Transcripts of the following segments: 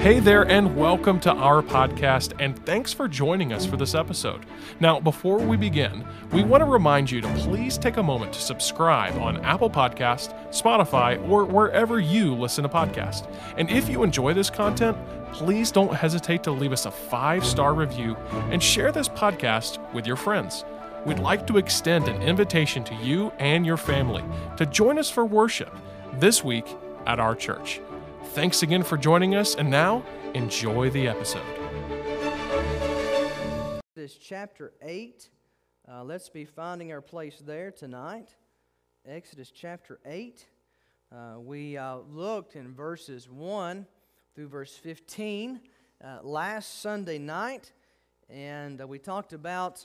Hey there, and welcome to our podcast, and thanks for joining us for this episode. Now, before we begin, we want to remind you to please take a moment to subscribe on Apple Podcast, Spotify, or wherever you listen to podcasts. And if you enjoy this content, please don't hesitate to leave us a five star review and share this podcast with your friends. We'd like to extend an invitation to you and your family to join us for worship this week at our church. Thanks again for joining us, and now enjoy the episode. This chapter 8. Uh, let's be finding our place there tonight. Exodus chapter 8. Uh, we uh, looked in verses 1 through verse 15 uh, last Sunday night, and uh, we talked about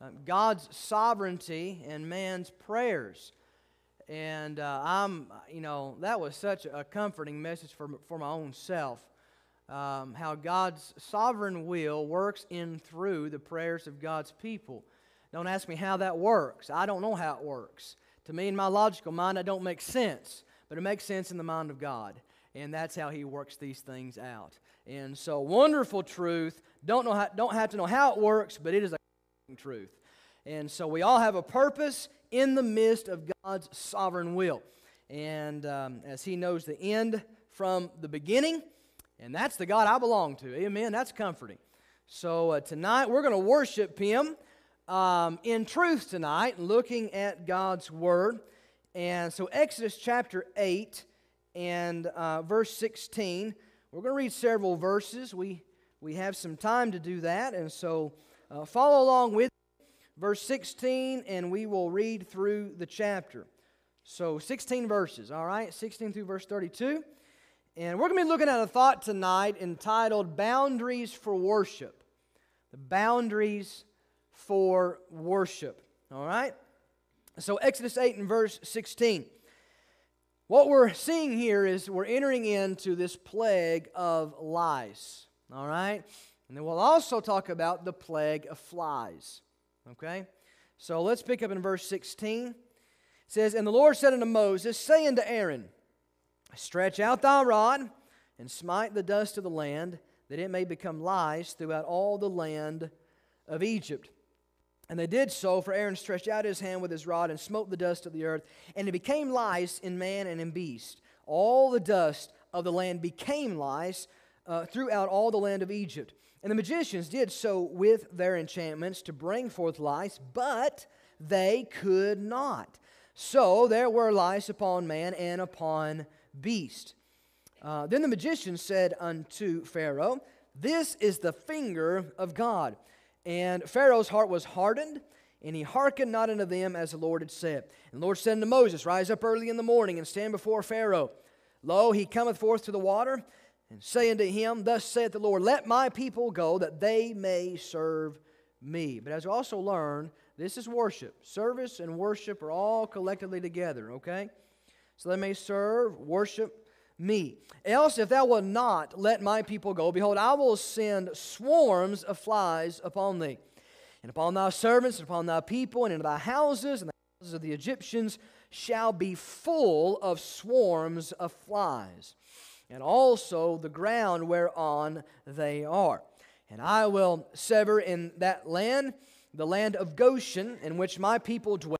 uh, God's sovereignty and man's prayers. And uh, I'm, you know, that was such a comforting message for, for my own self. Um, how God's sovereign will works in through the prayers of God's people. Don't ask me how that works. I don't know how it works. To me, in my logical mind, that don't make sense, but it makes sense in the mind of God, and that's how He works these things out. And so, wonderful truth. Don't know how, don't have to know how it works, but it is a truth. And so, we all have a purpose in the midst of God's sovereign will. And um, as He knows the end from the beginning, and that's the God I belong to. Amen. That's comforting. So uh, tonight we're going to worship Him um, in truth tonight, looking at God's Word. And so, Exodus chapter 8 and uh, verse 16, we're going to read several verses. We, we have some time to do that. And so, uh, follow along with verse 16, and we will read through the chapter. So, 16 verses, all right? 16 through verse 32. And we're going to be looking at a thought tonight entitled Boundaries for Worship. The boundaries for worship, all right? So, Exodus 8 and verse 16. What we're seeing here is we're entering into this plague of lice, all right? And then we'll also talk about the plague of flies. Okay? So let's pick up in verse 16. It says, And the Lord said unto Moses, Say unto Aaron, Stretch out thy rod and smite the dust of the land, that it may become lice throughout all the land of Egypt. And they did so, for Aaron stretched out his hand with his rod and smote the dust of the earth, and it became lice in man and in beast. All the dust of the land became lice uh, throughout all the land of Egypt. And the magicians did so with their enchantments to bring forth lice, but they could not. So there were lice upon man and upon beast. Uh, then the magician said unto Pharaoh, This is the finger of God. And Pharaoh's heart was hardened, and he hearkened not unto them as the Lord had said. And the Lord said unto Moses, Rise up early in the morning and stand before Pharaoh. Lo, he cometh forth to the water and say unto him, Thus saith the Lord, Let my people go, that they may serve me. But as we also learn, this is worship. Service and worship are all collectively together, okay? So they may serve, worship me. Else, if thou wilt not let my people go, behold, I will send swarms of flies upon thee, and upon thy servants, and upon thy people, and into thy houses, and the houses of the Egyptians shall be full of swarms of flies and also the ground whereon they are. And I will sever in that land the land of Goshen, in which my people dwell,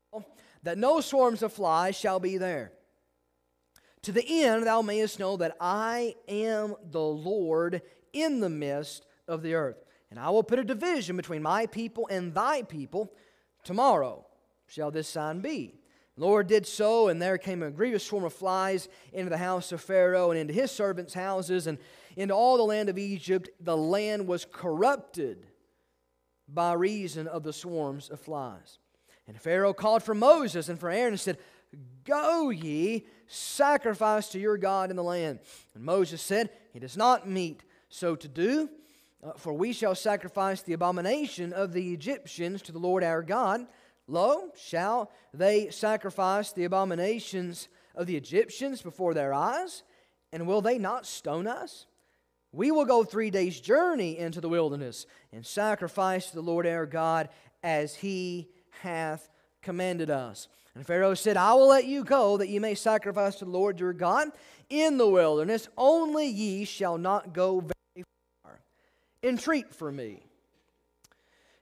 that no swarms of flies shall be there. To the end thou mayest know that I am the Lord in the midst of the earth. And I will put a division between my people and thy people. Tomorrow shall this sign be. Lord did so, and there came a grievous swarm of flies into the house of Pharaoh and into his servants' houses and into all the land of Egypt. The land was corrupted by reason of the swarms of flies. And Pharaoh called for Moses and for Aaron and said, Go ye, sacrifice to your God in the land. And Moses said, It is not meet so to do, uh, for we shall sacrifice the abomination of the Egyptians to the Lord our God. Lo, shall they sacrifice the abominations of the Egyptians before their eyes? And will they not stone us? We will go three days' journey into the wilderness and sacrifice the Lord our God as he hath commanded us. And Pharaoh said, I will let you go, that ye may sacrifice to the Lord your God in the wilderness. Only ye shall not go very far. Entreat for me.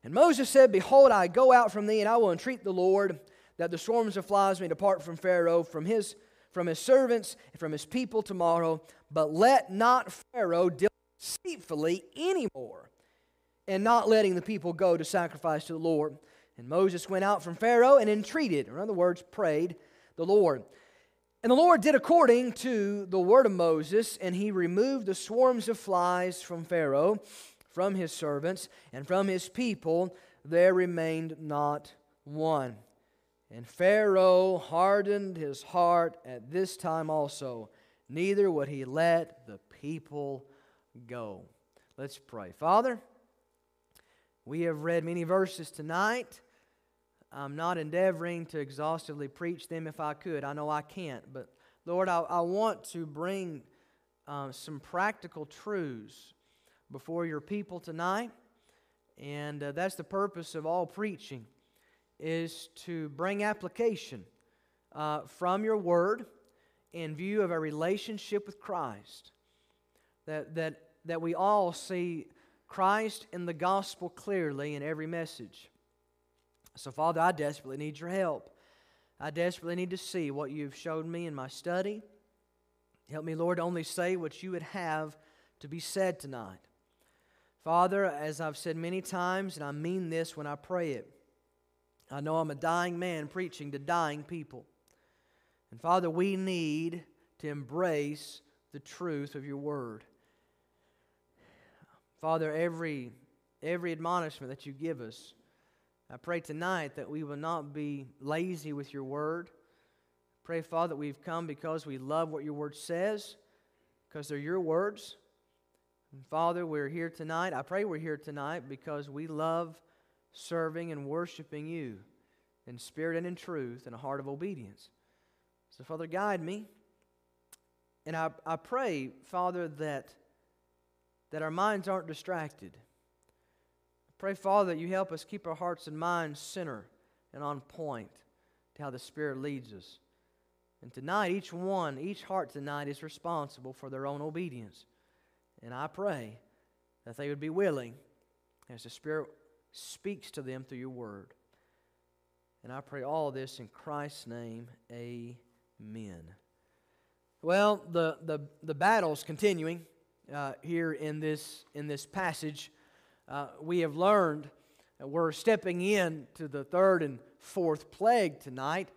And Moses said, Behold, I go out from thee, and I will entreat the Lord that the swarms of flies may depart from Pharaoh, from his, from his servants, and from his people tomorrow. But let not Pharaoh deal deceitfully anymore, and not letting the people go to sacrifice to the Lord. And Moses went out from Pharaoh and entreated, or in other words, prayed the Lord. And the Lord did according to the word of Moses, and he removed the swarms of flies from Pharaoh, from his servants, and from his people. There remained not one. And Pharaoh hardened his heart at this time also, neither would he let the people go. Let's pray. Father, we have read many verses tonight. I'm not endeavoring to exhaustively preach them if I could. I know I can't. But Lord, I, I want to bring uh, some practical truths before your people tonight. And uh, that's the purpose of all preaching is to bring application uh, from your word in view of a relationship with Christ. That, that, that we all see Christ in the gospel clearly in every message. So, Father, I desperately need your help. I desperately need to see what you've showed me in my study. Help me, Lord, only say what you would have to be said tonight. Father, as I've said many times, and I mean this when I pray it, I know I'm a dying man preaching to dying people. And Father, we need to embrace the truth of your word. Father, every, every admonishment that you give us, I pray tonight that we will not be lazy with your word. Pray, Father, that we've come because we love what your word says, because they're your words. And Father, we're here tonight. I pray we're here tonight because we love serving and worshiping you in spirit and in truth and a heart of obedience. So, Father, guide me. And I, I pray, Father, that, that our minds aren't distracted. I pray, Father, that you help us keep our hearts and minds center and on point to how the Spirit leads us. And tonight, each one, each heart tonight is responsible for their own obedience. And I pray that they would be willing as the Spirit speaks to them through your word. And I pray all this in Christ's name. Amen. Well, the, the, the battle's continuing uh, here in this, in this passage uh, we have learned that we're stepping in to the third and fourth plague tonight.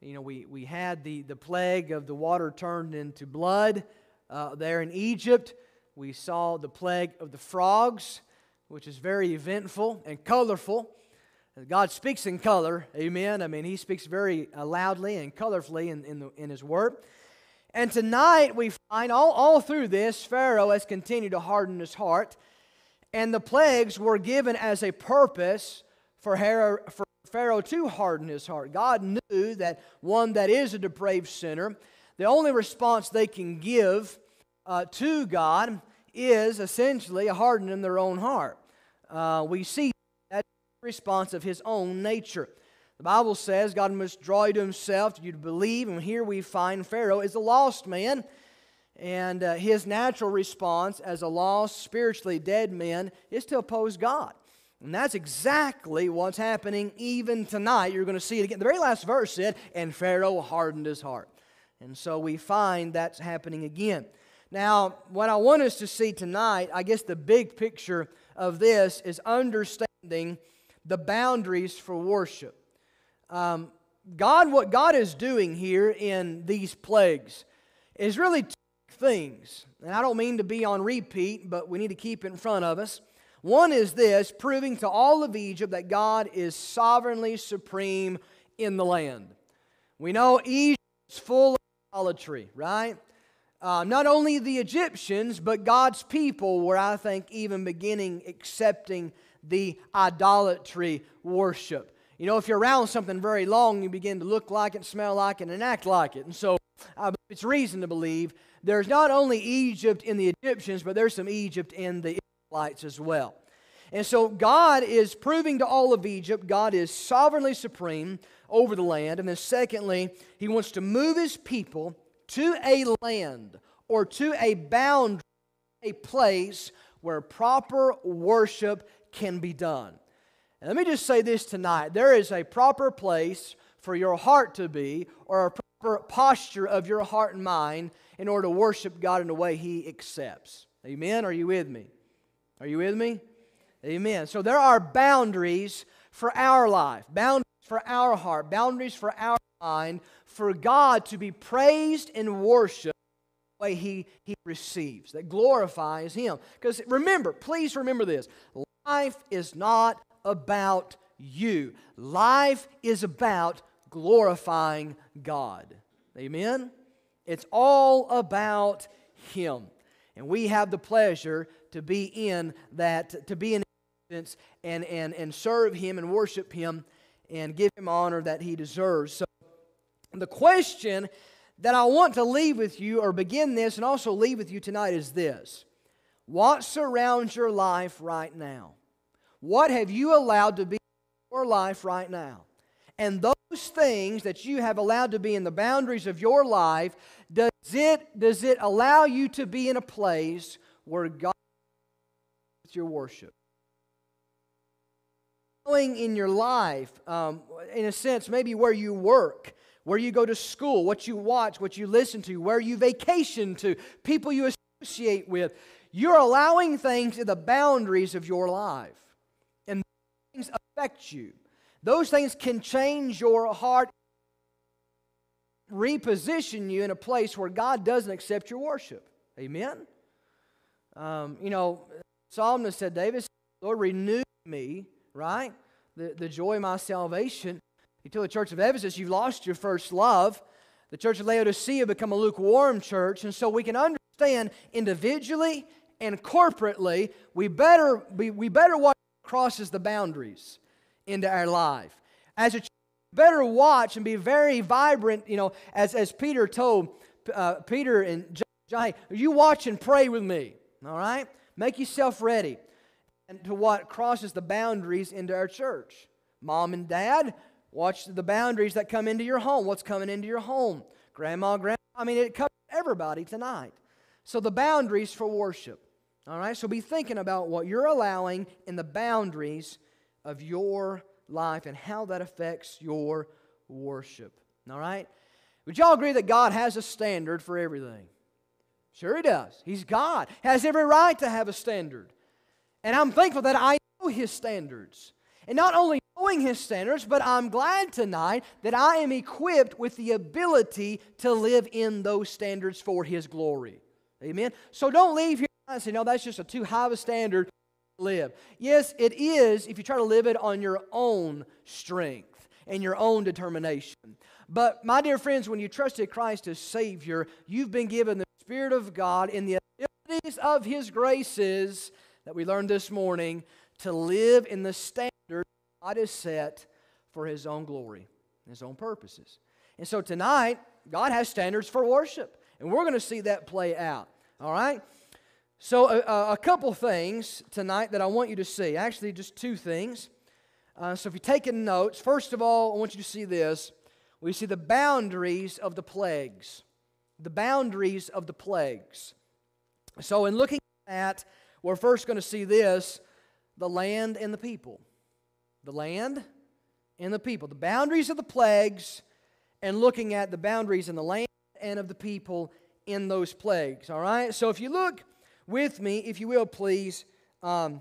You know, we, we had the, the plague of the water turned into blood uh, there in Egypt. We saw the plague of the frogs, which is very eventful and colorful. God speaks in color, amen. I mean, He speaks very uh, loudly and colorfully in, in, the, in His Word. And tonight we find all, all through this, Pharaoh has continued to harden his heart. And the plagues were given as a purpose for Pharaoh to harden his heart. God knew that one that is a depraved sinner, the only response they can give uh, to God is essentially a hardening their own heart. Uh, we see that response of his own nature. The Bible says God must draw you to himself, you to believe, and here we find Pharaoh is a lost man and uh, his natural response as a lost, spiritually dead man is to oppose God. And that's exactly what's happening even tonight. You're going to see it again. The very last verse said, And Pharaoh hardened his heart. And so we find that's happening again. Now, what I want us to see tonight, I guess the big picture of this is understanding the boundaries for worship. Um, God, what God is doing here in these plagues is really two things. And I don't mean to be on repeat, but we need to keep in front of us. One is this proving to all of Egypt that God is sovereignly supreme in the land. We know Egypt is full of idolatry, right? Uh, not only the Egyptians, but God's people were, I think, even beginning accepting the idolatry worship. You know, if you're around something very long, you begin to look like it, smell like it, and act like it. And so uh, it's reason to believe there's not only Egypt in the Egyptians, but there's some Egypt in the Israelites as well. And so God is proving to all of Egypt God is sovereignly supreme over the land. And then, secondly, he wants to move his people to a land or to a boundary, a place where proper worship can be done. And let me just say this tonight there is a proper place for your heart to be, or a proper posture of your heart and mind in order to worship God in a way He accepts. Amen? Are you with me? Are you with me? Amen. So there are boundaries for our life, boundaries for our heart, boundaries for our mind, for God to be praised and worshiped the way He, he receives, that glorifies Him. Because remember, please remember this life is not about you, life is about glorifying God. Amen? It's all about Him. And we have the pleasure to be in that, to be in and, and, and serve Him and worship Him and give Him honor that He deserves. So, the question that I want to leave with you, or begin this and also leave with you tonight, is this What surrounds your life right now? What have you allowed to be in your life right now? And those things that you have allowed to be in the boundaries of your life, does it, does it allow you to be in a place where God with your worship? Going in your life, um, in a sense, maybe where you work, where you go to school, what you watch, what you listen to, where you vacation to, people you associate with, you're allowing things in the boundaries of your life. And things affect you. Those things can change your heart, reposition you in a place where God doesn't accept your worship. Amen? Um, you know, Solomon said, David, Lord, renew me right? The, the joy of my salvation. He told the church of Ephesus, You've lost your first love. The church of Laodicea become a lukewarm church. And so we can understand individually and corporately, we better, we, we better watch crosses the boundaries into our life. As a church, better watch and be very vibrant, you know, as, as Peter told uh, Peter and John, you watch and pray with me, all right? Make yourself ready and to what crosses the boundaries into our church. Mom and dad, watch the boundaries that come into your home. What's coming into your home? Grandma, grandma. I mean, it covers everybody tonight. So the boundaries for worship. All right, so be thinking about what you're allowing in the boundaries of your life and how that affects your worship. All right? Would y'all agree that God has a standard for everything? Sure, He does. He's God, has every right to have a standard. And I'm thankful that I know His standards. And not only knowing His standards, but I'm glad tonight that I am equipped with the ability to live in those standards for His glory. Amen? So don't leave here and say, no, that's just a too high of a standard to live. Yes, it is if you try to live it on your own strength and your own determination. But, my dear friends, when you trusted Christ as Savior, you've been given the Spirit of God in the abilities of His graces that we learned this morning to live in the standard God has set for His own glory, His own purposes. And so tonight, God has standards for worship, and we're going to see that play out. All right? So, a, a couple things tonight that I want you to see. Actually, just two things. Uh, so, if you're taking notes, first of all, I want you to see this. We see the boundaries of the plagues. The boundaries of the plagues. So, in looking at we're first going to see this the land and the people. The land and the people. The boundaries of the plagues, and looking at the boundaries in the land and of the people in those plagues. All right? So if you look with me, if you will, please, um,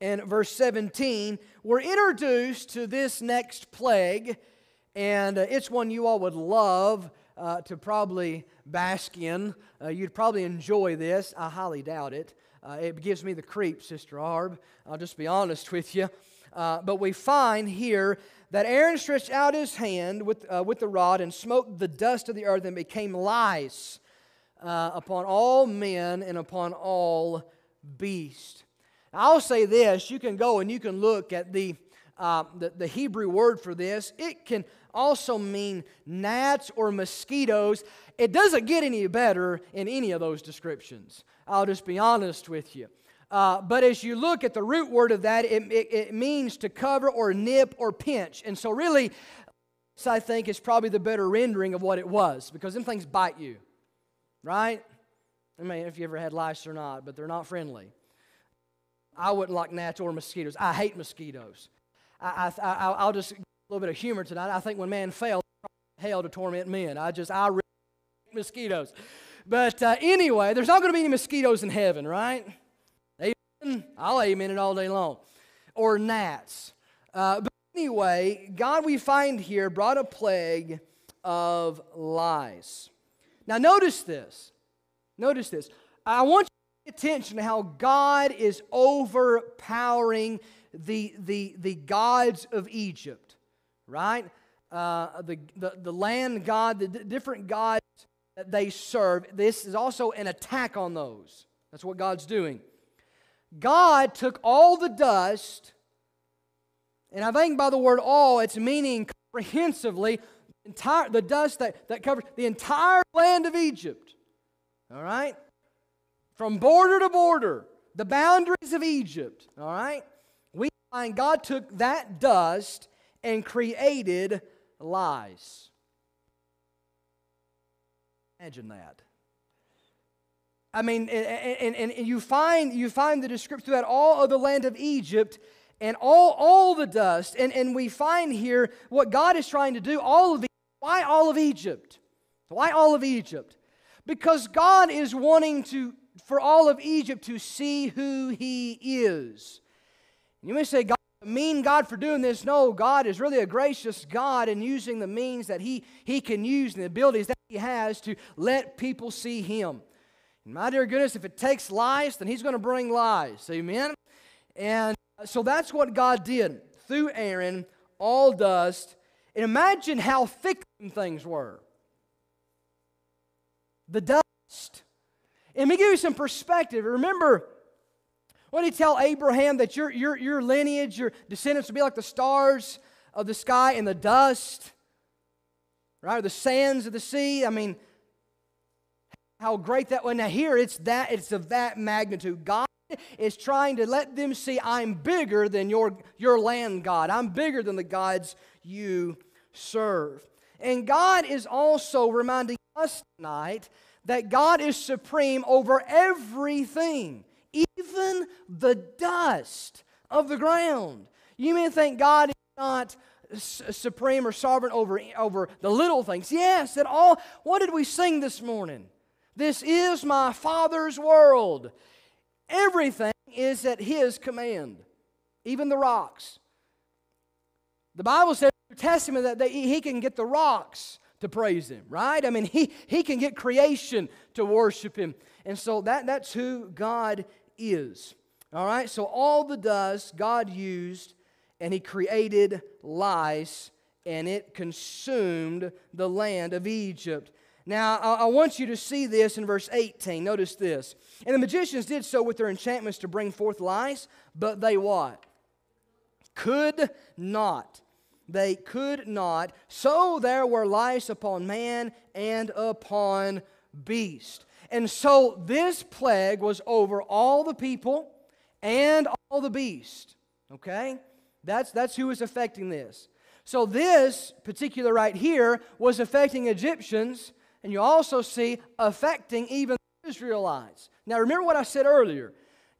in verse 17, we're introduced to this next plague, and uh, it's one you all would love uh, to probably bask in. Uh, you'd probably enjoy this. I highly doubt it. Uh, it gives me the creeps, Sister Arb. I'll just be honest with you. Uh, but we find here that Aaron stretched out his hand with, uh, with the rod and smote the dust of the earth and became lice uh, upon all men and upon all beasts. I'll say this you can go and you can look at the, uh, the, the Hebrew word for this. It can also mean gnats or mosquitoes. It doesn't get any better in any of those descriptions. I'll just be honest with you. Uh, but as you look at the root word of that, it, it, it means to cover or nip or pinch. And so, really, I think is probably the better rendering of what it was because them things bite you, right? I mean, if you ever had lice or not, but they're not friendly. I wouldn't like gnats or mosquitoes. I hate mosquitoes. I, I, will just a little bit of humor tonight. I think when man fell, hell to torment men. I just, I really mosquitoes. But uh, anyway, there's not going to be any mosquitoes in heaven, right? Amen. I'll amen it all day long. Or gnats. Uh, but anyway, God, we find here, brought a plague of lies. Now, notice this. Notice this. I want you to pay attention to how God is overpowering the, the, the gods of Egypt, right? Uh, the, the, the land god, the d- different gods that they serve. This is also an attack on those. That's what God's doing. God took all the dust, and I think by the word all, it's meaning comprehensively entire, the dust that, that covers the entire land of Egypt. All right? From border to border, the boundaries of Egypt. All right? We find God took that dust and created lies. Imagine that. I mean, and, and, and you find you find the description throughout all of the land of Egypt and all, all the dust. And, and we find here what God is trying to do, all of Egypt. why all of Egypt? Why all of Egypt? Because God is wanting to for all of Egypt to see who he is. You may say, God, mean God for doing this. No, God is really a gracious God and using the means that he, he can use and the abilities that He has to let people see Him. And my dear goodness, if it takes lies, then He's going to bring lies. Amen? And uh, so that's what God did through Aaron, all dust. And imagine how thick things were. The dust. And let me give you some perspective. Remember, what did he tell Abraham that your, your, your lineage, your descendants will be like the stars of the sky and the dust, right? Or the sands of the sea. I mean, how great that was. Now here it's that it's of that magnitude. God is trying to let them see I'm bigger than your, your land God. I'm bigger than the gods you serve. And God is also reminding us tonight that God is supreme over everything even the dust of the ground. You may think God is not supreme or sovereign over, over the little things. Yes, at all. What did we sing this morning? This is my Father's world. Everything is at His command, even the rocks. The Bible says in the Testament that they, He can get the rocks to praise Him, right? I mean, He, he can get creation to worship Him. And so that, that's who God is. All right, so all the dust God used, and He created lice, and it consumed the land of Egypt. Now, I want you to see this in verse 18. Notice this. And the magicians did so with their enchantments to bring forth lice, but they what? Could not. They could not. So there were lice upon man and upon beast. And so this plague was over all the people and all the beast. Okay? That's, that's who was affecting this. So this particular right here was affecting Egyptians, and you also see affecting even the Israelites. Now remember what I said earlier.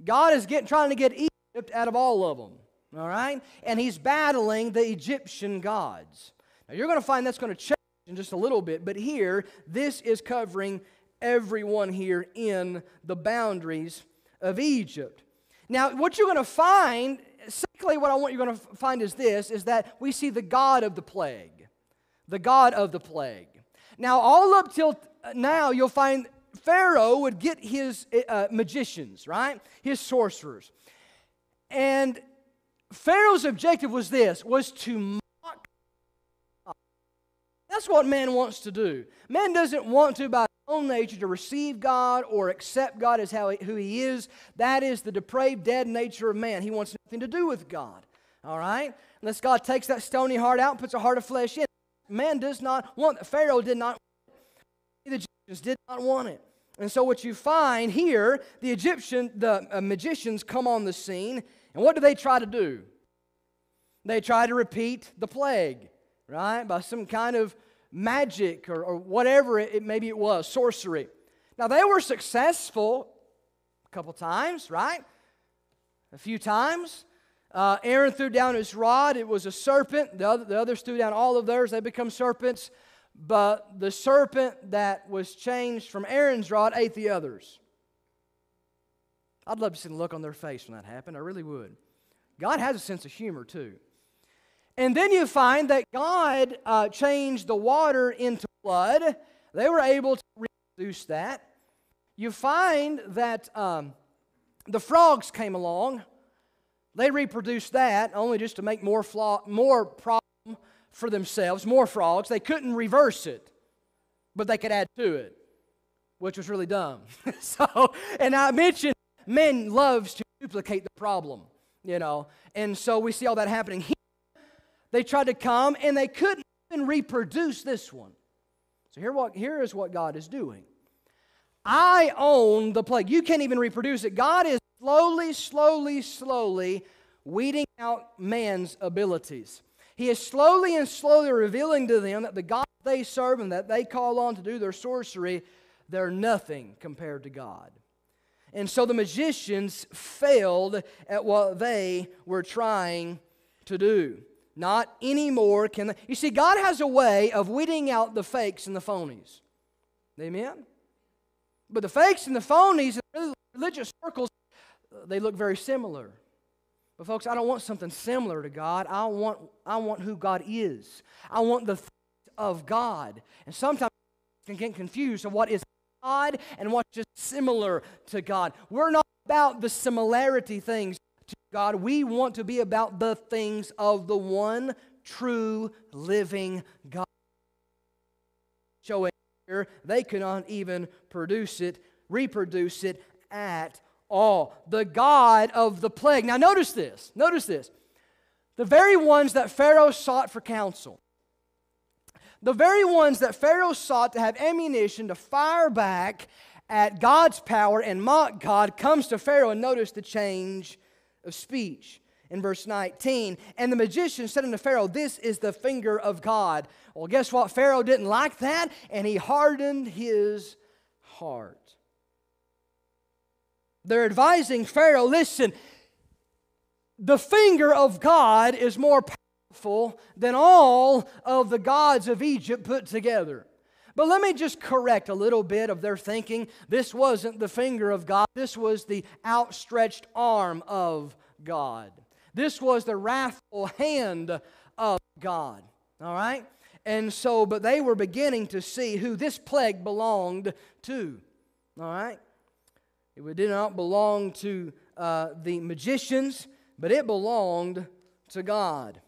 God is getting, trying to get Egypt out of all of them. All right? And he's battling the Egyptian gods. Now you're going to find that's going to change in just a little bit, but here, this is covering everyone here in the boundaries of Egypt. Now, what you're going to find, secondly, what I want you going to find is this is that we see the God of the plague. The God of the plague. Now, all up till now, you'll find Pharaoh would get his uh, magicians, right? His sorcerers. And Pharaoh's objective was this was to mock. God. That's what man wants to do. Man doesn't want to by his own nature to receive God or accept God as how he, who He is. That is the depraved, dead nature of man. He wants nothing to do with God. All right? Unless God takes that stony heart out and puts a heart of flesh in. Man does not want. Pharaoh did not The Egyptians did not want it. And so, what you find here, the Egyptian, the uh, magicians come on the scene, and what do they try to do? They try to repeat the plague, right? By some kind of magic or, or whatever it, it maybe it was, sorcery. Now, they were successful a couple times, right? A few times. Uh, Aaron threw down his rod, it was a serpent. The, other, the others threw down all of theirs, they become serpents. But the serpent that was changed from Aaron's rod ate the others. I'd love to see the look on their face when that happened. I really would. God has a sense of humor, too. And then you find that God uh, changed the water into blood. They were able to reproduce that. You find that um, the frogs came along. They reproduced that only just to make more, flaw, more problem for themselves, more frogs. They couldn't reverse it, but they could add to it, which was really dumb. so, and I mentioned men loves to duplicate the problem, you know, and so we see all that happening here. They tried to come and they couldn't even reproduce this one. So here, what, here is what God is doing. I own the plague. You can't even reproduce it. God is slowly, slowly, slowly weeding out man's abilities. He is slowly and slowly revealing to them that the God they serve and that they call on to do their sorcery, they're nothing compared to God. And so the magicians failed at what they were trying to do. Not anymore can they. You see, God has a way of weeding out the fakes and the phonies. Amen? But the fakes and the phonies in religious circles, they look very similar. But folks, I don't want something similar to God. I want, I want who God is. I want the things of God. And sometimes can get confused of what is God and what's just similar to God. We're not about the similarity things to God. We want to be about the things of the one true living God. Showing here they cannot even produce it, reproduce it at all. The God of the plague. Now, notice this. Notice this. The very ones that Pharaoh sought for counsel, the very ones that Pharaoh sought to have ammunition to fire back at God's power and mock God, comes to Pharaoh and notice the change of speech. In verse 19, and the magician said unto Pharaoh, This is the finger of God. Well, guess what? Pharaoh didn't like that, and he hardened his heart. They're advising Pharaoh listen, the finger of God is more powerful than all of the gods of Egypt put together. But let me just correct a little bit of their thinking. This wasn't the finger of God, this was the outstretched arm of God. This was the wrathful hand of God. All right? And so, but they were beginning to see who this plague belonged to. All right? It did not belong to uh, the magicians, but it belonged to God.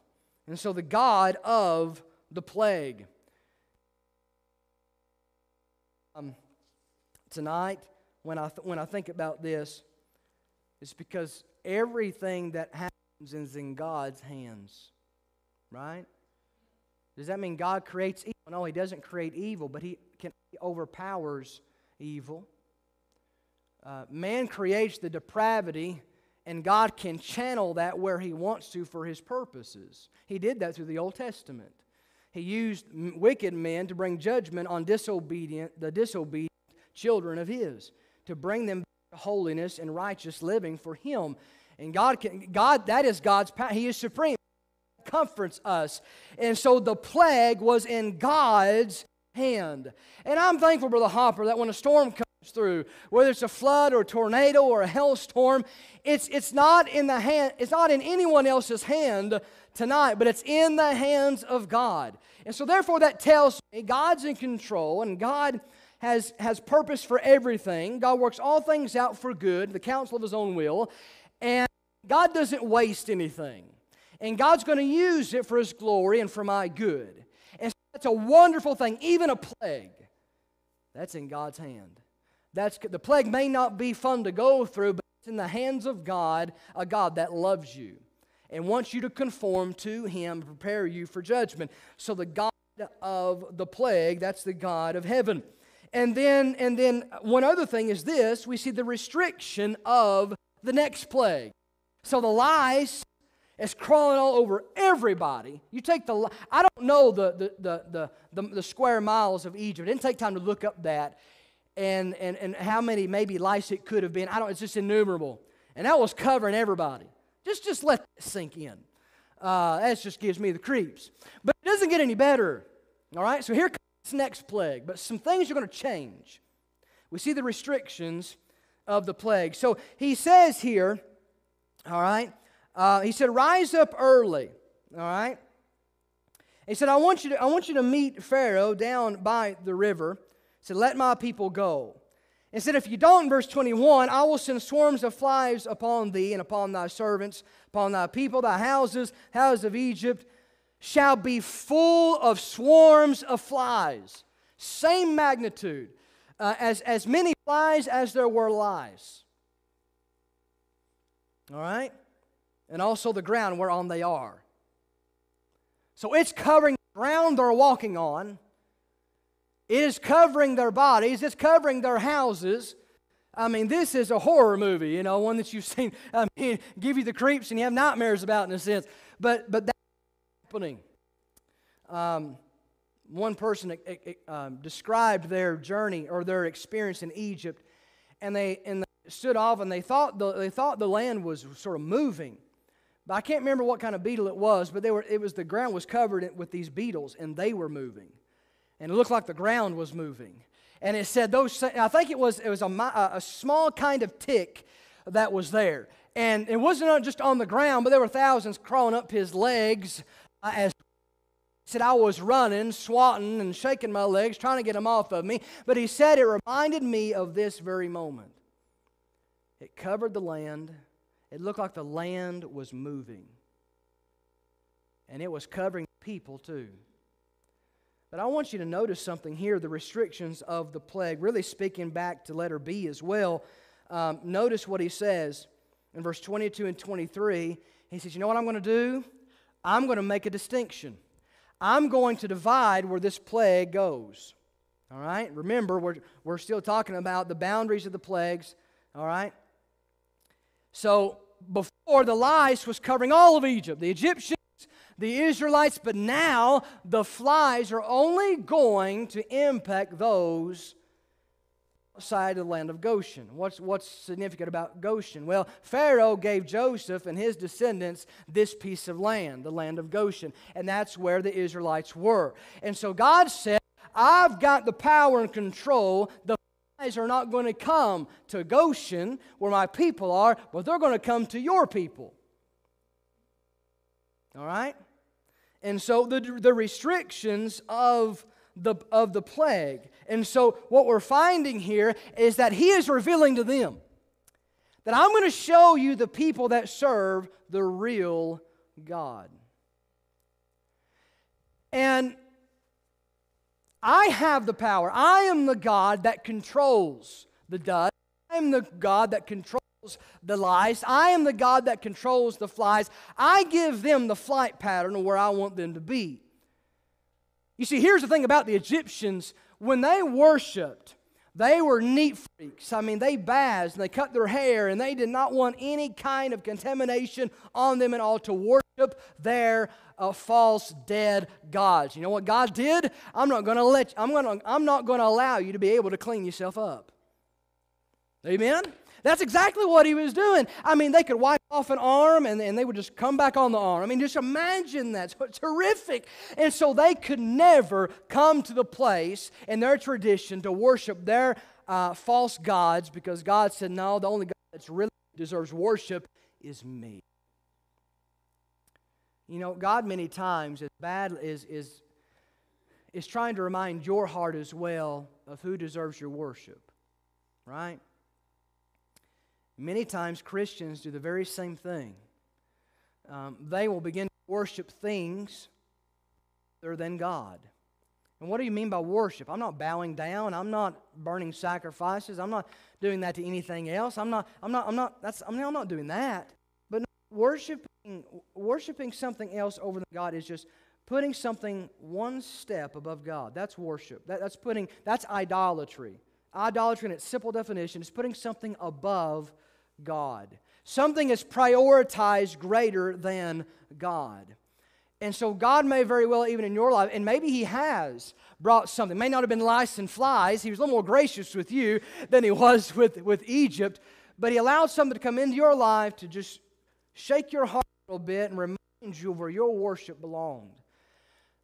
And so the God of the plague. Um, tonight, when I, th- when I think about this, it's because everything that happens is in God's hands, right? Does that mean God creates evil? No, He doesn't create evil, but He, can, he overpowers evil. Uh, man creates the depravity, and God can channel that where He wants to for His purposes. He did that through the Old Testament. He used wicked men to bring judgment on disobedient, the disobedient children of His, to bring them to holiness and righteous living for Him. And God, can, God, that is God's power. He is supreme. Comforts us. And so the plague was in God's hand. And I'm thankful, Brother Hopper, that when a storm comes, through whether it's a flood or a tornado or a hailstorm it's, it's not in the hand it's not in anyone else's hand tonight but it's in the hands of god. And so therefore that tells me god's in control and god has has purpose for everything. God works all things out for good the counsel of his own will and god doesn't waste anything. And god's going to use it for his glory and for my good. And so that's a wonderful thing even a plague. That's in god's hand that's, the plague may not be fun to go through, but it's in the hands of God, a God that loves you and wants you to conform to Him, prepare you for judgment. So the God of the plague, that's the God of heaven. And then, and then one other thing is this we see the restriction of the next plague. So the lice is crawling all over everybody. You take the, I don't know the, the, the, the, the, square miles of Egypt. I didn't take time to look up that and, and, and how many maybe lice it could have been. I don't, it's just innumerable. And that was covering everybody. Just, just let that sink in. Uh, that just gives me the creeps. But it doesn't get any better. All right, so here comes this next plague. But some things are going to change. We see the restrictions of the plague. So he says here, all right, uh, he said, Rise up early. All right? He said, I want, you to, I want you to meet Pharaoh down by the river. Said, Let my people go. And said, If you don't, verse 21, I will send swarms of flies upon thee and upon thy servants, upon thy people, thy houses, houses of Egypt, shall be full of swarms of flies. Same magnitude, uh, as, as many flies as there were lies. All right? and also the ground whereon they are. So it's covering ground they're walking on, it is covering their bodies, it's covering their houses. I mean, this is a horror movie, you know, one that you've seen, I mean, give you the creeps and you have nightmares about in a sense. But, but that's happening. Um, one person uh, described their journey or their experience in Egypt, and they, and they stood off and they thought the, they thought the land was sort of moving. But I can't remember what kind of beetle it was, but they were, it was the ground was covered with these beetles, and they were moving. And it looked like the ground was moving. And it said those, I think it was, it was a, a small kind of tick that was there. And it wasn't just on the ground, but there were thousands crawling up his legs uh, as said I was running, swatting, and shaking my legs, trying to get them off of me. But he said it reminded me of this very moment. It covered the land, it looked like the land was moving. And it was covering people too. But I want you to notice something here the restrictions of the plague, really speaking back to letter B as well. Um, notice what he says in verse 22 and 23. He says, You know what I'm going to do? I'm going to make a distinction. I'm going to divide where this plague goes. All right? Remember, we're, we're still talking about the boundaries of the plagues. All right? So before the lice was covering all of Egypt, the Egyptians, the Israelites, but now the flies are only going to impact those outside the land of Goshen. What's, what's significant about Goshen? Well, Pharaoh gave Joseph and his descendants this piece of land, the land of Goshen, and that's where the Israelites were. And so God said, I've got the power and control. The flies are not going to come to Goshen, where my people are, but they're going to come to your people. All right? And so the, the restrictions of the, of the plague. And so what we're finding here is that he is revealing to them that I'm going to show you the people that serve the real God. And I have the power. I am the God that controls the dust. I am the God that controls the lice. I am the God that controls the flies. I give them the flight pattern of where I want them to be. You see, here's the thing about the Egyptians when they worshiped, they were neat freaks. I mean, they bathed and they cut their hair and they did not want any kind of contamination on them at all to worship their uh, false dead gods. You know what God did? I'm not going to let you, I'm going I'm not going to allow you to be able to clean yourself up. Amen. That's exactly what he was doing. I mean, they could wipe off an arm and, and they would just come back on the arm. I mean, just imagine that. It's horrific. And so they could never come to the place in their tradition to worship their uh, false gods because God said, no, the only God that really deserves worship is me. You know, God many times is bad is is is trying to remind your heart as well of who deserves your worship. Right? Many times Christians do the very same thing. Um, they will begin to worship things other than God. And what do you mean by worship? I'm not bowing down. I'm not burning sacrifices. I'm not doing that to anything else. I'm not, I'm not, I'm not, that's, I mean, I'm not doing that. But worshiping, worshiping something else over God is just putting something one step above God. That's worship. That, that's putting, that's idolatry. Idolatry, in its simple definition, is putting something above God. Something is prioritized greater than God. And so God may very well, even in your life, and maybe He has brought something. May not have been lice and flies. He was a little more gracious with you than He was with, with Egypt. But He allowed something to come into your life to just shake your heart a little bit and remind you of where your worship belonged.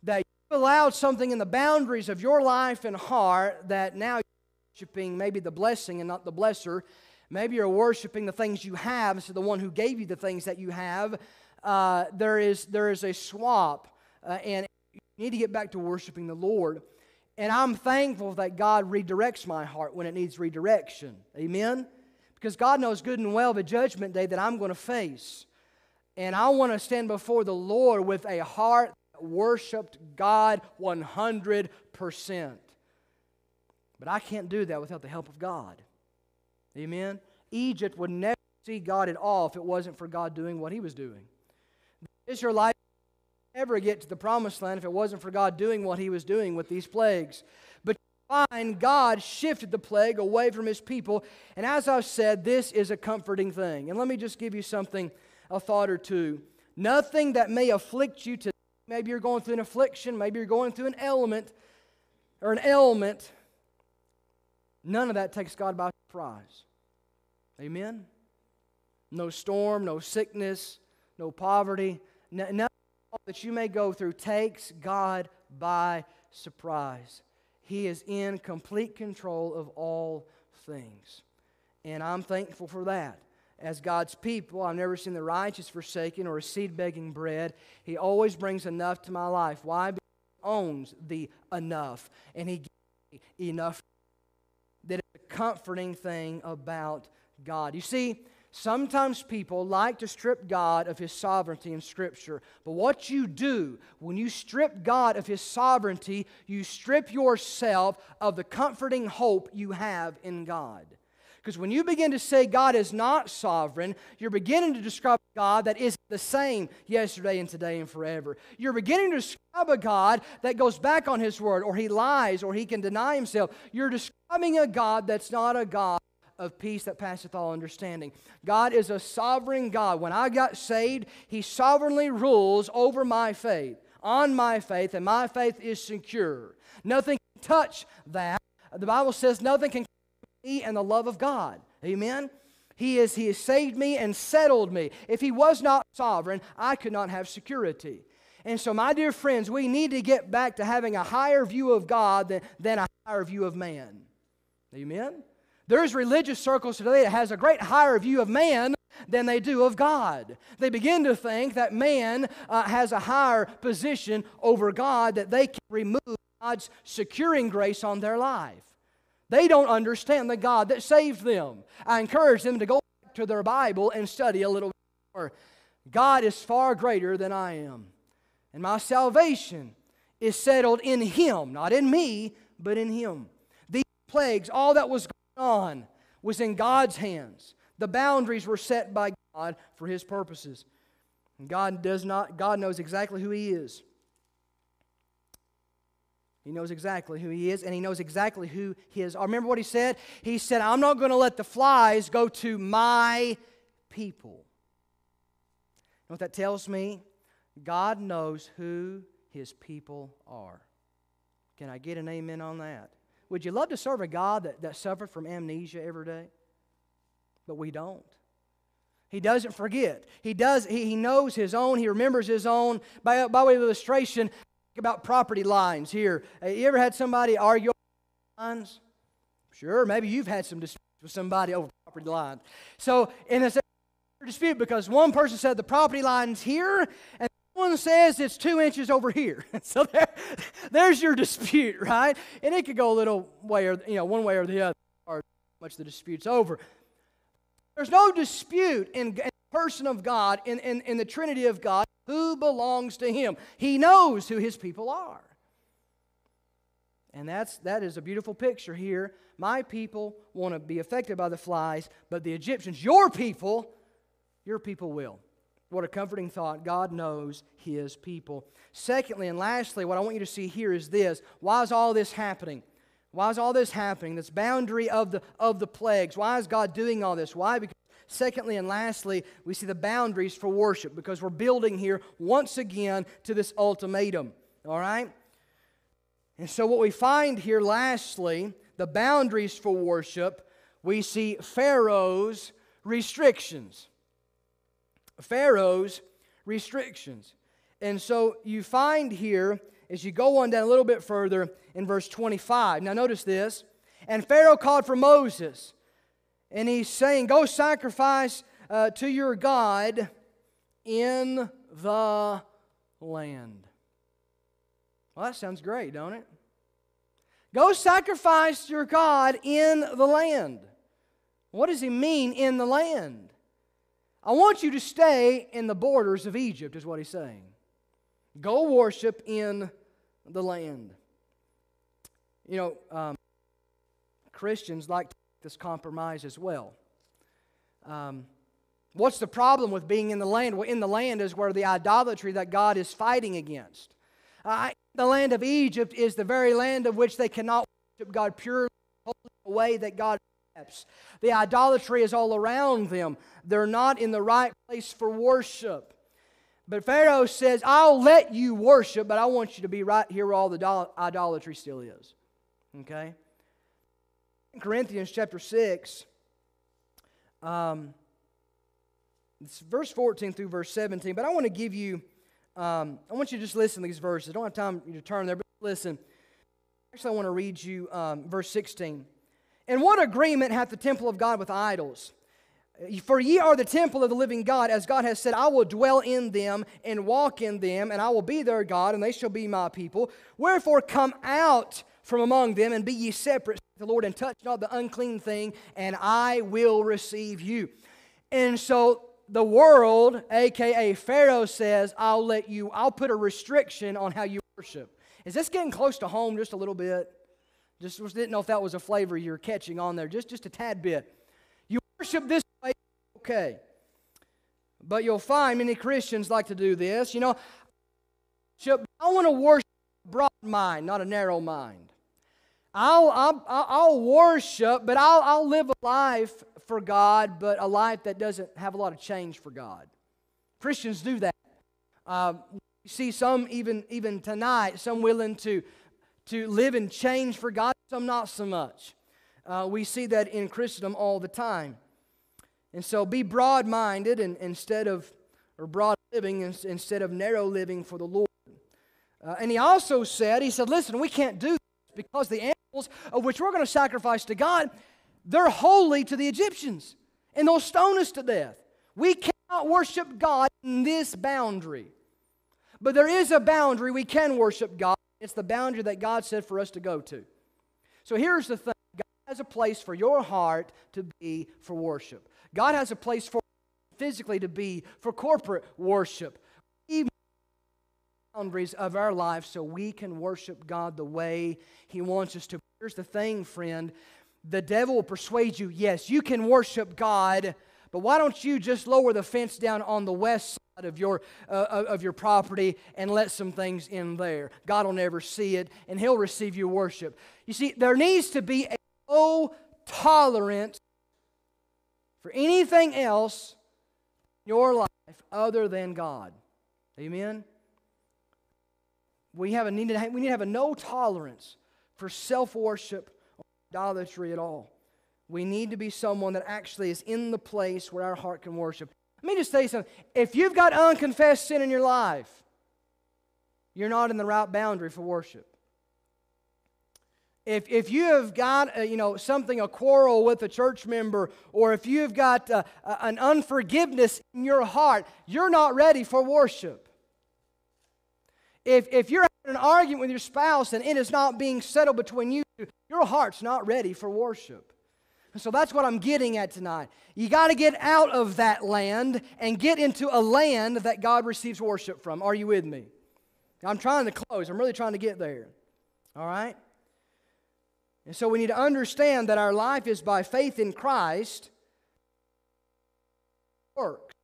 That you allowed something in the boundaries of your life and heart that now you're worshiping maybe the blessing and not the blesser. Maybe you're worshiping the things you have instead of the one who gave you the things that you have uh, there, is, there is a swap, uh, and you need to get back to worshiping the Lord. And I'm thankful that God redirects my heart when it needs redirection. Amen? Because God knows good and well the judgment day that I'm going to face. And I want to stand before the Lord with a heart that worshiped God 100%. But I can't do that without the help of God. Amen? Egypt would never see God at all if it wasn't for God doing what he was doing. Israelites never get to the promised land if it wasn't for God doing what he was doing with these plagues. But you find God shifted the plague away from his people. And as I've said, this is a comforting thing. And let me just give you something, a thought or two. Nothing that may afflict you today. Maybe you're going through an affliction, maybe you're going through an element or an ailment. None of that takes God by surprise. Amen? No storm, no sickness, no poverty, None that you may go through takes God by surprise. He is in complete control of all things. And I'm thankful for that. As God's people, I've never seen the righteous forsaken or a seed begging bread. He always brings enough to my life. Why? Because He owns the enough. And He gives me enough. Comforting thing about God. You see, Sometimes people like to strip God of His sovereignty in Scripture. But what you do when you strip God of His sovereignty, you strip yourself of the comforting hope you have in God. Because when you begin to say God is not sovereign, you're beginning to describe a God that is the same yesterday and today and forever. You're beginning to describe a God that goes back on His word, or He lies, or He can deny Himself. You're describing a God that's not a God of peace that passeth all understanding. God is a sovereign God. When I got saved, He sovereignly rules over my faith, on my faith, and my faith is secure. Nothing can touch that. The Bible says nothing can and the love of God. Amen? He, is, he has saved me and settled me. If He was not sovereign, I could not have security. And so, my dear friends, we need to get back to having a higher view of God than, than a higher view of man. Amen? There's religious circles today that has a great higher view of man than they do of God. They begin to think that man uh, has a higher position over God, that they can remove God's securing grace on their life. They don't understand the God that saved them. I encourage them to go to their Bible and study a little more. God is far greater than I am. And my salvation is settled in Him, not in me, but in Him. These plagues, all that was going on was in God's hands. The boundaries were set by God for his purposes. And God does not God knows exactly who he is. He knows exactly who he is, and he knows exactly who his. Remember what he said? He said, I'm not going to let the flies go to my people. You know what that tells me? God knows who his people are. Can I get an amen on that? Would you love to serve a God that, that suffered from amnesia every day? But we don't. He doesn't forget. He does. He, he knows his own. He remembers his own. By, by way of illustration, about property lines here. Uh, you ever had somebody argue lines? Sure, maybe you've had some disputes with somebody over property lines. So, in a dispute because one person said the property line's here and one says it's two inches over here. so there, there's your dispute, right? And it could go a little way or, you know, one way or the other, or much the dispute's over. There's no dispute in, in person of God, in, in, in the Trinity of God, who belongs to Him. He knows who His people are. And that's, that is a beautiful picture here. My people want to be affected by the flies, but the Egyptians, your people, your people will. What a comforting thought. God knows his people. Secondly, and lastly, what I want you to see here is this why is all this happening? Why is all this happening? This boundary of the, of the plagues. Why is God doing all this? Why? Because Secondly and lastly, we see the boundaries for worship because we're building here once again to this ultimatum. All right? And so, what we find here, lastly, the boundaries for worship, we see Pharaoh's restrictions. Pharaoh's restrictions. And so, you find here, as you go on down a little bit further in verse 25. Now, notice this. And Pharaoh called for Moses, and he's saying, Go sacrifice uh, to your God in the land. Well, that sounds great, don't it? Go sacrifice your God in the land. What does he mean in the land? I want you to stay in the borders of Egypt, is what he's saying. Go worship in the land. You know, um, Christians like this compromise as well. Um, what's the problem with being in the land? Well, in the land is where the idolatry that God is fighting against. Uh, the land of Egypt is the very land of which they cannot worship God purely the way that God accepts. The idolatry is all around them. They're not in the right place for worship. But Pharaoh says, I'll let you worship, but I want you to be right here where all the idolatry still is. Okay? In Corinthians chapter 6, um, it's verse 14 through verse 17, but I want to give you um, I want you to just listen to these verses. I don't have time to turn there, but listen. Actually, I want to read you um, verse 16. And what agreement hath the temple of God with idols? For ye are the temple of the living God, as God has said, I will dwell in them and walk in them, and I will be their God, and they shall be my people. Wherefore come out from among them, and be ye separate, the Lord, and touch not the unclean thing, and I will receive you. And so the world, aka Pharaoh, says, I'll let you, I'll put a restriction on how you worship. Is this getting close to home just a little bit? Just didn't know if that was a flavor you're catching on there, just, just a tad bit. You worship this way, okay. But you'll find many Christians like to do this. You know, I want to worship a broad mind, not a narrow mind. I'll, I'll, I'll worship, but I'll, I'll live a life for God, but a life that doesn't have a lot of change for God. Christians do that. Uh, see some even even tonight, some willing to to live and change for God, some not so much. Uh, we see that in Christendom all the time. And so be broad minded and instead of, or broad living instead of narrow living for the Lord. Uh, and he also said, he said, listen, we can't do this because the animals of which we're going to sacrifice to God they're holy to the Egyptians, and they'll stone us to death. We cannot worship God in this boundary. But there is a boundary we can worship God. It's the boundary that God said for us to go to. So here's the thing God has a place for your heart to be for worship, God has a place for physically to be for corporate worship. Even boundaries of our life so we can worship God the way He wants us to. Here's the thing, friend the devil will persuade you yes, you can worship God, but why don't you just lower the fence down on the west side of your, uh, of your property and let some things in there? God will never see it, and He'll receive your worship. You see, there needs to be a low tolerance for anything else in your life other than God. Amen? We, have a need to, we need to have a no tolerance for self worship or idolatry at all. We need to be someone that actually is in the place where our heart can worship. Let me just you something. If you've got unconfessed sin in your life, you're not in the right boundary for worship. If, if you have got uh, you know something a quarrel with a church member or if you've got uh, an unforgiveness in your heart you're not ready for worship if, if you're having an argument with your spouse and it is not being settled between you your heart's not ready for worship. And so that's what I'm getting at tonight. You got to get out of that land and get into a land that God receives worship from. Are you with me? I'm trying to close. I'm really trying to get there. All right? And so we need to understand that our life is by faith in Christ. Works.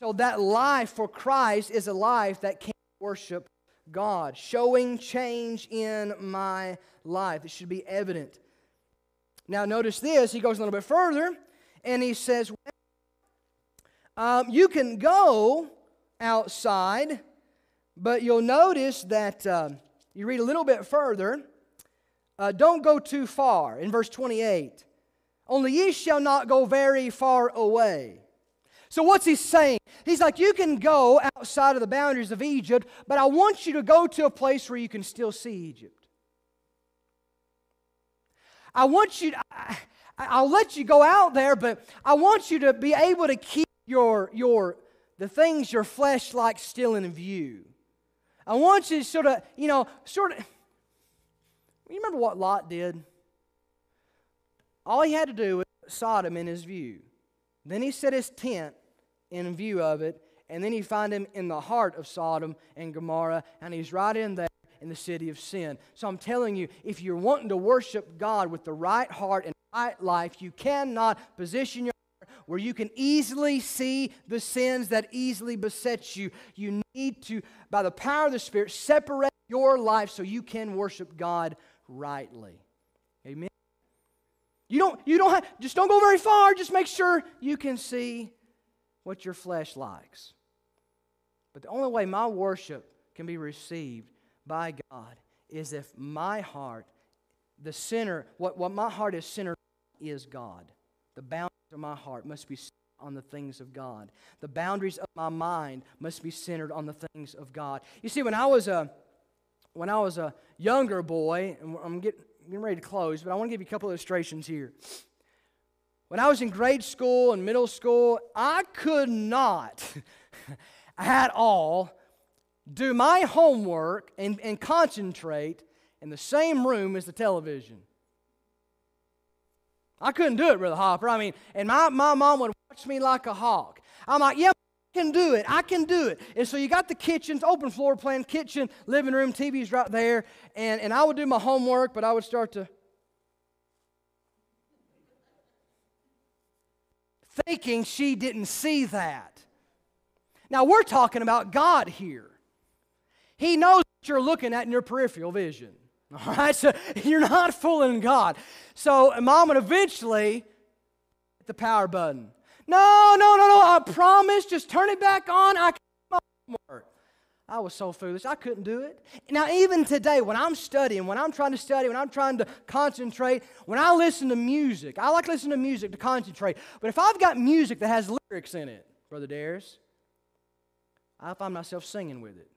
So that life for Christ is a life that can worship God, showing change in my life. It should be evident. Now, notice this. He goes a little bit further and he says, um, You can go outside, but you'll notice that uh, you read a little bit further. Uh, don't go too far in verse 28. Only ye shall not go very far away. So, what's he saying? He's like, You can go outside of the boundaries of Egypt, but I want you to go to a place where you can still see Egypt. I want you to, I, will let you go out there, but I want you to be able to keep your, your, the things your flesh likes still in view. I want you to sort of, you know, sort of, you remember what Lot did? All he had to do was Sodom in his view. Then he set his tent in view of it, and then you find him in the heart of Sodom and Gomorrah, and he's right in there in the city of sin. So I'm telling you, if you're wanting to worship God with the right heart and right life, you cannot position your heart where you can easily see the sins that easily beset you. You need to, by the power of the Spirit, separate your life so you can worship God rightly. Amen. You don't, you don't have, just don't go very far. Just make sure you can see what your flesh likes. But the only way my worship can be received by God is if my heart, the center, what, what my heart is centered is God. The boundaries of my heart must be on the things of God. The boundaries of my mind must be centered on the things of God. You see, when I was a when I was a younger boy, and I'm getting, getting ready to close, but I want to give you a couple illustrations here. When I was in grade school and middle school, I could not at all do my homework and, and concentrate in the same room as the television. I couldn't do it, Brother Hopper. I mean, and my, my mom would watch me like a hawk. I'm like, yeah, I can do it. I can do it. And so you got the kitchens, open floor plan, kitchen, living room, TV's right there. And, and I would do my homework, but I would start to thinking she didn't see that. Now we're talking about God here. He knows what you're looking at in your peripheral vision. All right, so you're not fooling God. So mom would eventually hit the power button. No, no, no, no, I promise, just turn it back on. I can I was so foolish. I couldn't do it. Now, even today, when I'm studying, when I'm trying to study, when I'm trying to concentrate, when I listen to music, I like to listen to music to concentrate. But if I've got music that has lyrics in it, Brother Darius, I find myself singing with it.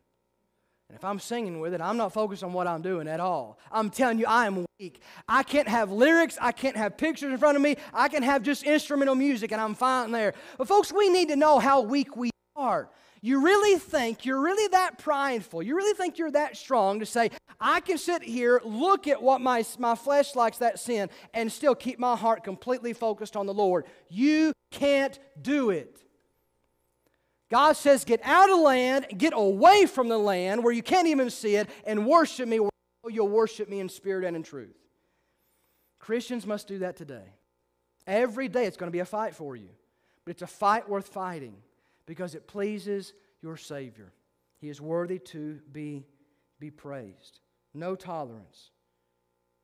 And if I'm singing with it, I'm not focused on what I'm doing at all. I'm telling you, I am weak. I can't have lyrics. I can't have pictures in front of me. I can have just instrumental music, and I'm fine there. But, folks, we need to know how weak we are. You really think you're really that prideful, you really think you're that strong to say, I can sit here, look at what my, my flesh likes that sin, and still keep my heart completely focused on the Lord. You can't do it. God says, Get out of land, get away from the land where you can't even see it, and worship me where you'll worship me in spirit and in truth. Christians must do that today. Every day it's going to be a fight for you, but it's a fight worth fighting because it pleases your Savior. He is worthy to be, be praised. No tolerance.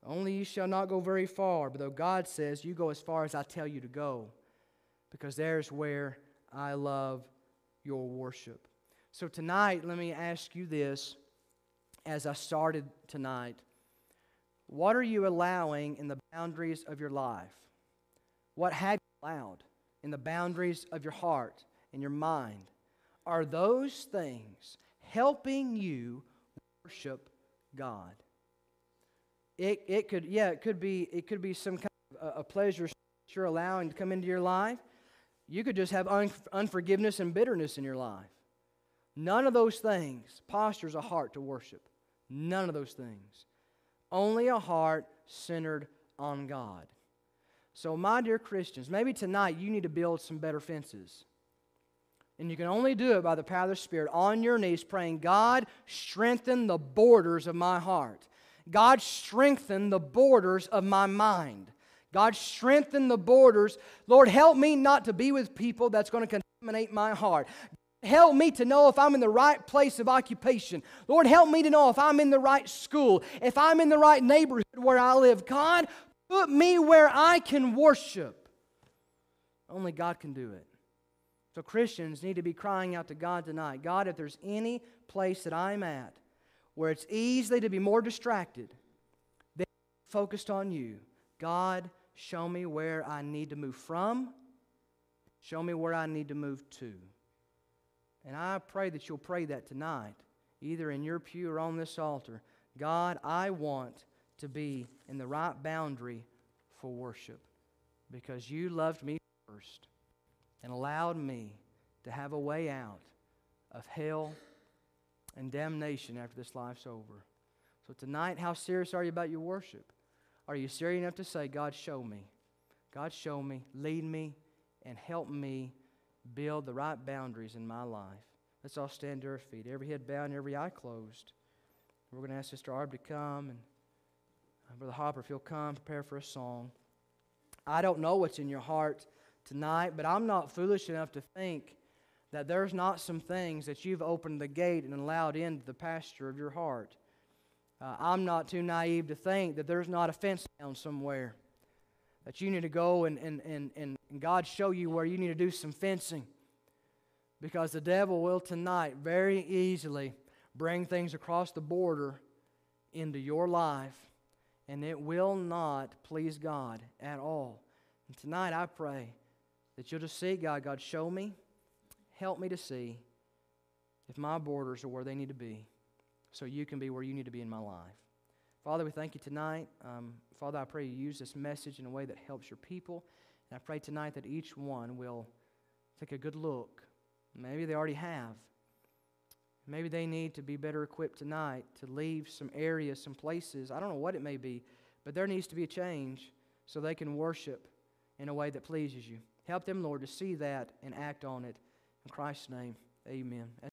Only you shall not go very far, but though God says, You go as far as I tell you to go, because there's where I love your worship. So, tonight, let me ask you this as I started tonight. What are you allowing in the boundaries of your life? What have you allowed in the boundaries of your heart and your mind? Are those things helping you worship God? It, it could, yeah, it could be, it could be some kind of a, a pleasure that you're allowing to come into your life. You could just have un- unforgiveness and bitterness in your life. None of those things postures a heart to worship. None of those things. Only a heart centered on God. So, my dear Christians, maybe tonight you need to build some better fences. And you can only do it by the power of the Spirit on your knees, praying, God, strengthen the borders of my heart. God, strengthen the borders of my mind. God, strengthen the borders. Lord, help me not to be with people that's going to contaminate my heart. Help me to know if I'm in the right place of occupation. Lord, help me to know if I'm in the right school, if I'm in the right neighborhood where I live. God, put me where I can worship. Only God can do it. So Christians need to be crying out to God tonight God, if there's any place that I'm at where it's easy to be more distracted than focused on you, God, show me where I need to move from, show me where I need to move to. And I pray that you'll pray that tonight, either in your pew or on this altar. God, I want to be in the right boundary for worship because you loved me first and allowed me to have a way out of hell and damnation after this life's over. So, tonight, how serious are you about your worship? Are you serious enough to say, God, show me? God, show me, lead me, and help me build the right boundaries in my life? Let's all stand to our feet, every head bowed and every eye closed. We're going to ask Sister Arb to come, and uh, Brother Hopper, if he'll come, prepare for a song. I don't know what's in your heart tonight, but I'm not foolish enough to think that there's not some things that you've opened the gate and allowed into the pasture of your heart. Uh, I'm not too naive to think that there's not a fence down somewhere. That you need to go and, and, and, and God show you where you need to do some fencing. Because the devil will tonight very easily bring things across the border into your life, and it will not please God at all. And tonight I pray that you'll just see God, God, show me, help me to see if my borders are where they need to be so you can be where you need to be in my life. Father, we thank you tonight. Um, Father, I pray you use this message in a way that helps your people. And I pray tonight that each one will take a good look. Maybe they already have. Maybe they need to be better equipped tonight to leave some areas, some places. I don't know what it may be, but there needs to be a change so they can worship in a way that pleases you. Help them, Lord, to see that and act on it. In Christ's name, amen.